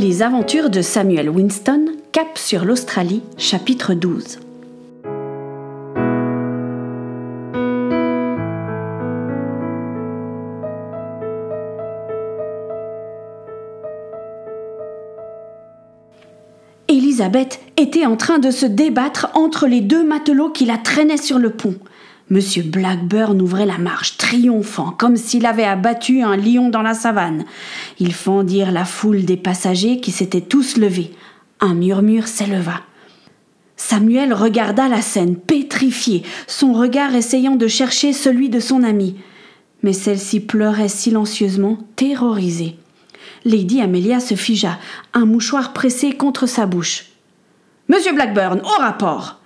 Les aventures de Samuel Winston, Cap sur l'Australie, chapitre 12. Elisabeth était en train de se débattre entre les deux matelots qui la traînaient sur le pont. Monsieur Blackburn ouvrait la marche, triomphant, comme s'il avait abattu un lion dans la savane. Ils fendirent la foule des passagers qui s'étaient tous levés. Un murmure s'éleva. Samuel regarda la scène, pétrifié, son regard essayant de chercher celui de son amie. Mais celle-ci pleurait silencieusement, terrorisée. Lady Amelia se figea, un mouchoir pressé contre sa bouche. Monsieur Blackburn, au rapport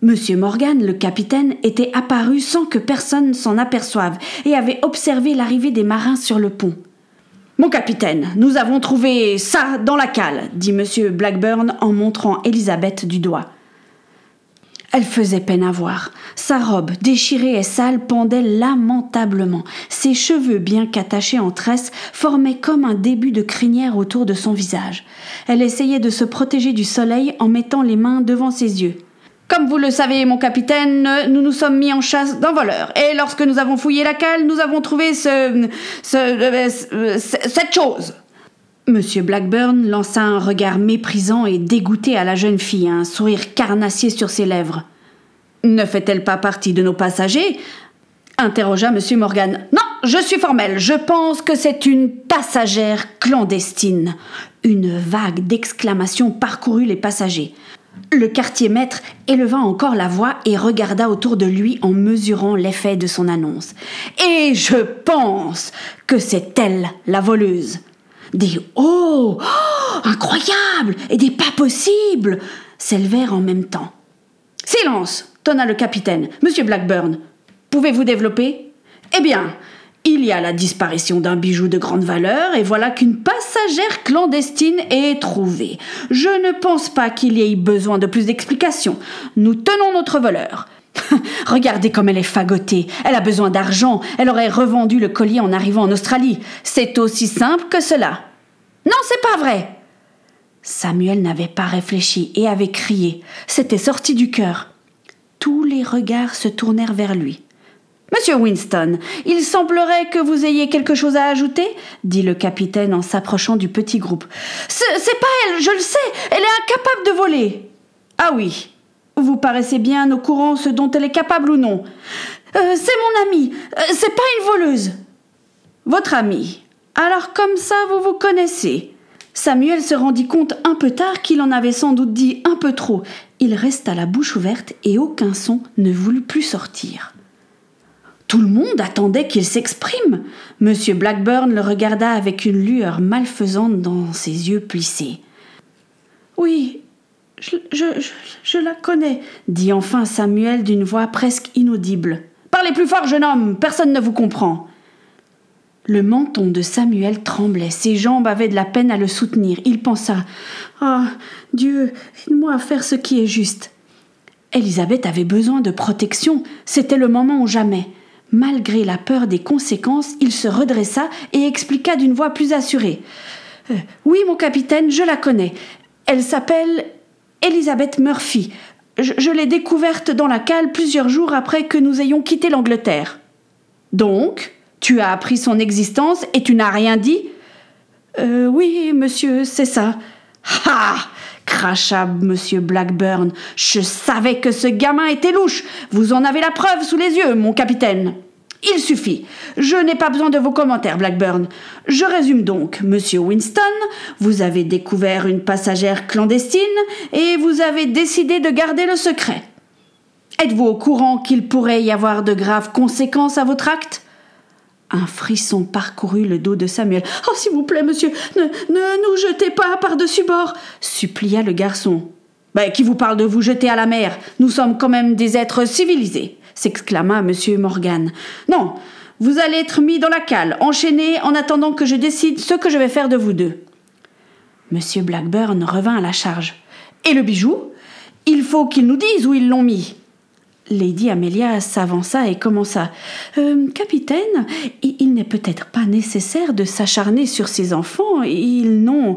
Monsieur Morgan, le capitaine, était apparu sans que personne s'en aperçoive et avait observé l'arrivée des marins sur le pont. Mon capitaine, nous avons trouvé ça dans la cale, dit monsieur Blackburn en montrant Elisabeth du doigt. Elle faisait peine à voir. Sa robe, déchirée et sale, pendait lamentablement. Ses cheveux, bien qu'attachés en tresse, formaient comme un début de crinière autour de son visage. Elle essayait de se protéger du soleil en mettant les mains devant ses yeux. Comme vous le savez, mon capitaine, nous nous sommes mis en chasse d'un voleur. Et lorsque nous avons fouillé la cale, nous avons trouvé ce, ce, cette chose. Monsieur Blackburn lança un regard méprisant et dégoûté à la jeune fille, un sourire carnassier sur ses lèvres. Ne fait-elle pas partie de nos passagers? interrogea Monsieur Morgan. Non, je suis formel. Je pense que c'est une passagère clandestine. Une vague d'exclamations parcourut les passagers. Le quartier maître éleva encore la voix et regarda autour de lui en mesurant l'effet de son annonce. Et je pense que c'est elle, la voleuse. Des oh, oh incroyable et des pas possibles s'élevèrent en même temps. Silence tonna le capitaine. Monsieur Blackburn, pouvez-vous développer? Eh bien, il y a la disparition d'un bijou de grande valeur et voilà qu'une passagère clandestine est trouvée. Je ne pense pas qu'il y ait besoin de plus d'explications. Nous tenons notre voleur. Regardez comme elle est fagotée. Elle a besoin d'argent. Elle aurait revendu le collier en arrivant en Australie. C'est aussi simple que cela. Non, c'est pas vrai. Samuel n'avait pas réfléchi et avait crié. C'était sorti du cœur. Tous les regards se tournèrent vers lui. Monsieur Winston, il semblerait que vous ayez quelque chose à ajouter dit le capitaine en s'approchant du petit groupe. C'est pas elle, je le sais, elle est incapable de voler. Ah oui, vous paraissez bien au courant ce dont elle est capable ou non. Euh, c'est mon amie, euh, c'est pas une voleuse. Votre amie. Alors comme ça, vous vous connaissez. Samuel se rendit compte un peu tard qu'il en avait sans doute dit un peu trop. Il resta la bouche ouverte et aucun son ne voulut plus sortir. Tout le monde attendait qu'il s'exprime. Monsieur Blackburn le regarda avec une lueur malfaisante dans ses yeux plissés. Oui, je, la connais, dit enfin Samuel d'une voix presque inaudible. Parlez plus fort, jeune homme, personne ne vous comprend. Le menton de Samuel tremblait, ses jambes avaient de la peine à le soutenir. Il pensa Ah, Dieu, aide-moi à faire ce qui est juste. Elisabeth avait besoin de protection, c'était le moment ou jamais. Malgré la peur des conséquences, il se redressa et expliqua d'une voix plus assurée. Euh, oui, mon capitaine, je la connais. Elle s'appelle Elizabeth Murphy. Je, l'ai découverte dans la cale plusieurs jours après que nous ayons quitté l'Angleterre. Donc, tu as appris son existence et tu n'as rien dit? Euh, Oui, monsieur, c'est ça. Ha cracha monsieur Blackburn. Je savais que ce gamin était louche. Vous en avez la preuve sous les yeux, mon capitaine. Il suffit. Je n'ai pas besoin de vos commentaires, Blackburn. Je résume donc. Monsieur Winston, vous avez découvert une passagère clandestine et vous avez décidé de garder le secret. Êtes-vous au courant qu'il pourrait y avoir de graves conséquences à votre acte? Un frisson parcourut le dos de Samuel. Oh, s'il vous plaît, monsieur, ne, nous jetez pas par-dessus bord, supplia le garçon. Ben, qui vous parle de vous jeter à la mer? Nous sommes quand même des êtres civilisés, s'exclama monsieur Morgan. Non, vous allez être mis dans la cale, enchaîné en attendant que je décide ce que je vais faire de vous deux. Monsieur Blackburn revint à la charge. Et le bijou? Il faut qu'ils nous disent où ils l'ont mis. Lady Amelia s'avança et commença. Euh, capitaine, il, n'est peut-être pas nécessaire de s'acharner sur ses enfants. Ils n'ont.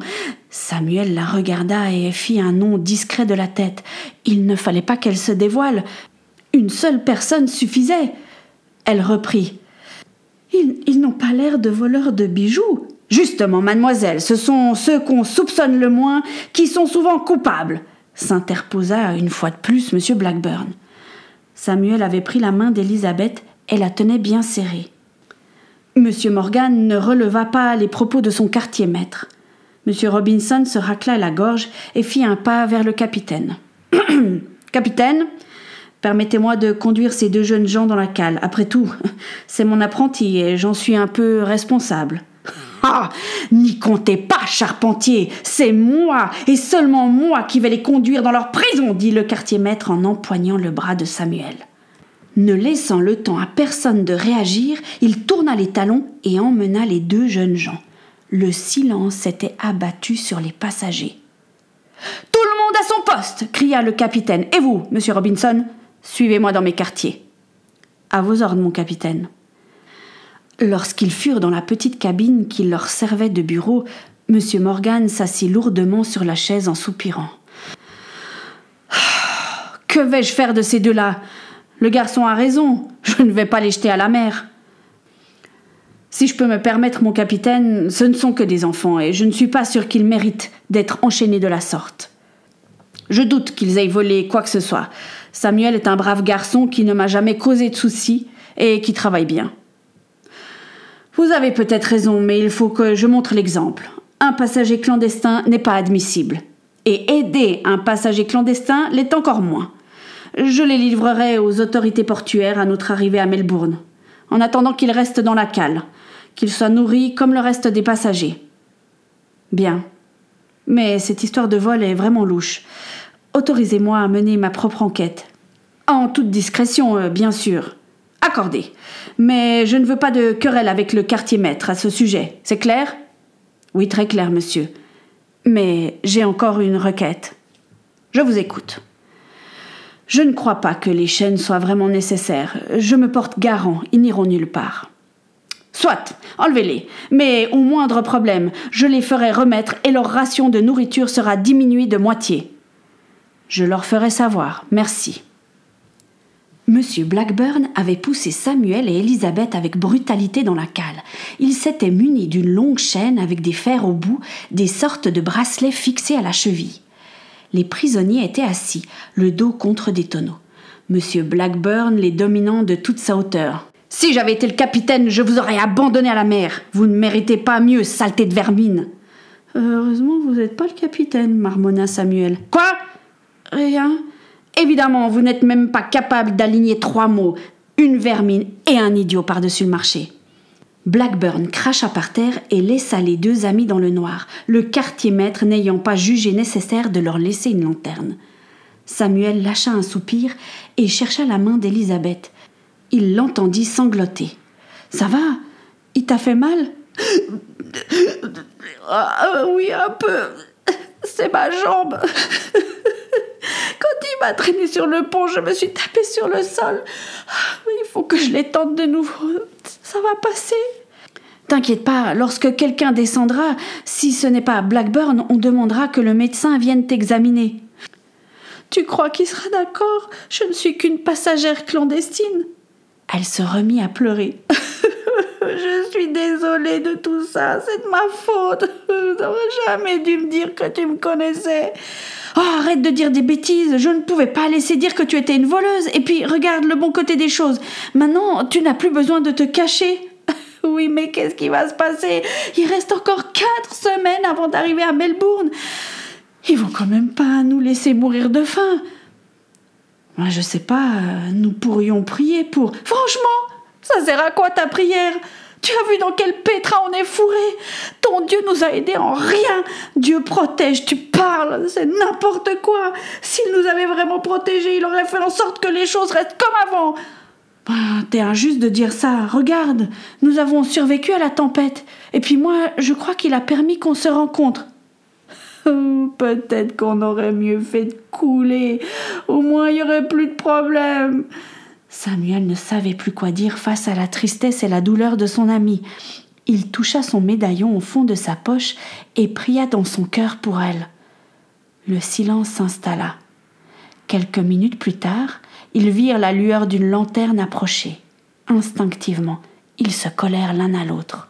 Samuel la regarda et fit un nom discret de la tête. Il ne fallait pas qu'elle se dévoile. Une seule personne suffisait. Elle reprit. Ils, ils n'ont pas l'air de voleurs de bijoux. Justement, mademoiselle, ce sont ceux qu'on soupçonne le moins qui sont souvent coupables, s'interposa une fois de plus M. Blackburn. Samuel avait pris la main d'Elisabeth et la tenait bien serrée. M. Morgan ne releva pas les propos de son quartier maître. M. Robinson se racla la gorge et fit un pas vers le capitaine. capitaine, permettez-moi de conduire ces deux jeunes gens dans la cale. Après tout, c'est mon apprenti et j'en suis un peu responsable. Ah N'y comptez pas, charpentier C'est moi, et seulement moi, qui vais les conduire dans leur prison dit le quartier maître en empoignant le bras de Samuel. Ne laissant le temps à personne de réagir, il tourna les talons et emmena les deux jeunes gens. Le silence s'était abattu sur les passagers. Tout le monde à son poste cria le capitaine. Et vous, monsieur Robinson? Suivez-moi dans mes quartiers. À vos ordres, mon capitaine. Lorsqu'ils furent dans la petite cabine qui leur servait de bureau, M. Morgan s'assit lourdement sur la chaise en soupirant. Que vais-je faire de ces deux-là? Le garçon a raison, je ne vais pas les jeter à la mer. Si je peux me permettre, mon capitaine, ce ne sont que des enfants, et je ne suis pas sûr qu'ils méritent d'être enchaînés de la sorte. Je doute qu'ils aient volé quoi que ce soit. Samuel est un brave garçon qui ne m'a jamais causé de soucis et qui travaille bien. Vous avez peut-être raison, mais il faut que je montre l'exemple. Un passager clandestin n'est pas admissible. Et aider un passager clandestin l'est encore moins. Je les livrerai aux autorités portuaires à notre arrivée à Melbourne, en attendant qu'ils restent dans la cale, qu'ils soient nourris comme le reste des passagers. Bien. Mais cette histoire de vol est vraiment louche. Autorisez-moi à mener ma propre enquête. En toute discrétion, euh, bien sûr. Accordé. Mais je ne veux pas de querelle avec le quartier maître à ce sujet. C'est clair? Oui, très clair, monsieur. Mais j'ai encore une requête. Je vous écoute. Je ne crois pas que les chaînes soient vraiment nécessaires. Je me porte garant, ils n'iront nulle part. Soit, enlevez-les, mais au moindre problème, je les ferai remettre et leur ration de nourriture sera diminuée de moitié. Je leur ferai savoir, merci. Monsieur Blackburn avait poussé Samuel et Elisabeth avec brutalité dans la cale. Il s'était muni d'une longue chaîne avec des fers au bout, des sortes de bracelets fixés à la cheville. Les prisonniers étaient assis, le dos contre des tonneaux. Monsieur Blackburn les dominant de toute sa hauteur. Si j'avais été le capitaine, je vous aurais abandonné à la mer. Vous ne méritez pas mieux, saleté de vermine. Heureusement, vous n'êtes pas le capitaine, marmonna Samuel. Quoi? Rien. Évidemment, vous n'êtes même pas capable d'aligner trois mots, une vermine et un idiot par-dessus le marché. Blackburn cracha par terre et laissa les deux amis dans le noir, le quartier maître n'ayant pas jugé nécessaire de leur laisser une lanterne. Samuel lâcha un soupir et chercha la main d'Élisabeth. Il l'entendit sangloter. Ça va? Il t'a fait mal? Ah, Oui, un peu. C'est ma jambe. M'a traîné sur le pont, je me suis tapé sur le sol. Ah, il faut que je les tente de nouveau. Ça va passer. T'inquiète pas, lorsque quelqu'un descendra, si ce n'est pas Blackburn, on demandera que le médecin vienne t'examiner. Tu crois qu'il sera d'accord? Je ne suis qu'une passagère clandestine. Elle se remit à pleurer. je suis désolée de tout ça, c'est de ma faute. Tu n'aurais jamais dû me dire que tu me connaissais. Oh, arrête de dire des bêtises, je ne pouvais pas laisser dire que tu étais une voleuse. Et puis, regarde le bon côté des choses. Maintenant, tu n'as plus besoin de te cacher. oui, mais qu'est-ce qui va se passer? Il reste encore quatre semaines avant d'arriver à Melbourne. Ils vont quand même pas nous laisser mourir de faim. Moi, je sais pas, nous pourrions prier pour. Franchement, ça sert à quoi ta prière? Tu as vu dans quel pétrin on est fourré? Ton Dieu nous a aidés en rien. Dieu protège, tu parles, c'est n'importe quoi. S'il nous avait vraiment protégés, il aurait fait en sorte que les choses restent comme avant. Bah, T'es injuste de dire ça. Regarde, nous avons survécu à la tempête. Et puis moi, je crois qu'il a permis qu'on se rencontre. Peut-être qu'on aurait mieux fait de couler. Au moins, il n'y aurait plus de problème. Samuel ne savait plus quoi dire face à la tristesse et la douleur de son ami. Il toucha son médaillon au fond de sa poche et pria dans son cœur pour elle. Le silence s'installa. Quelques minutes plus tard, ils virent la lueur d'une lanterne approcher. Instinctivement, ils se collèrent l'un à l'autre.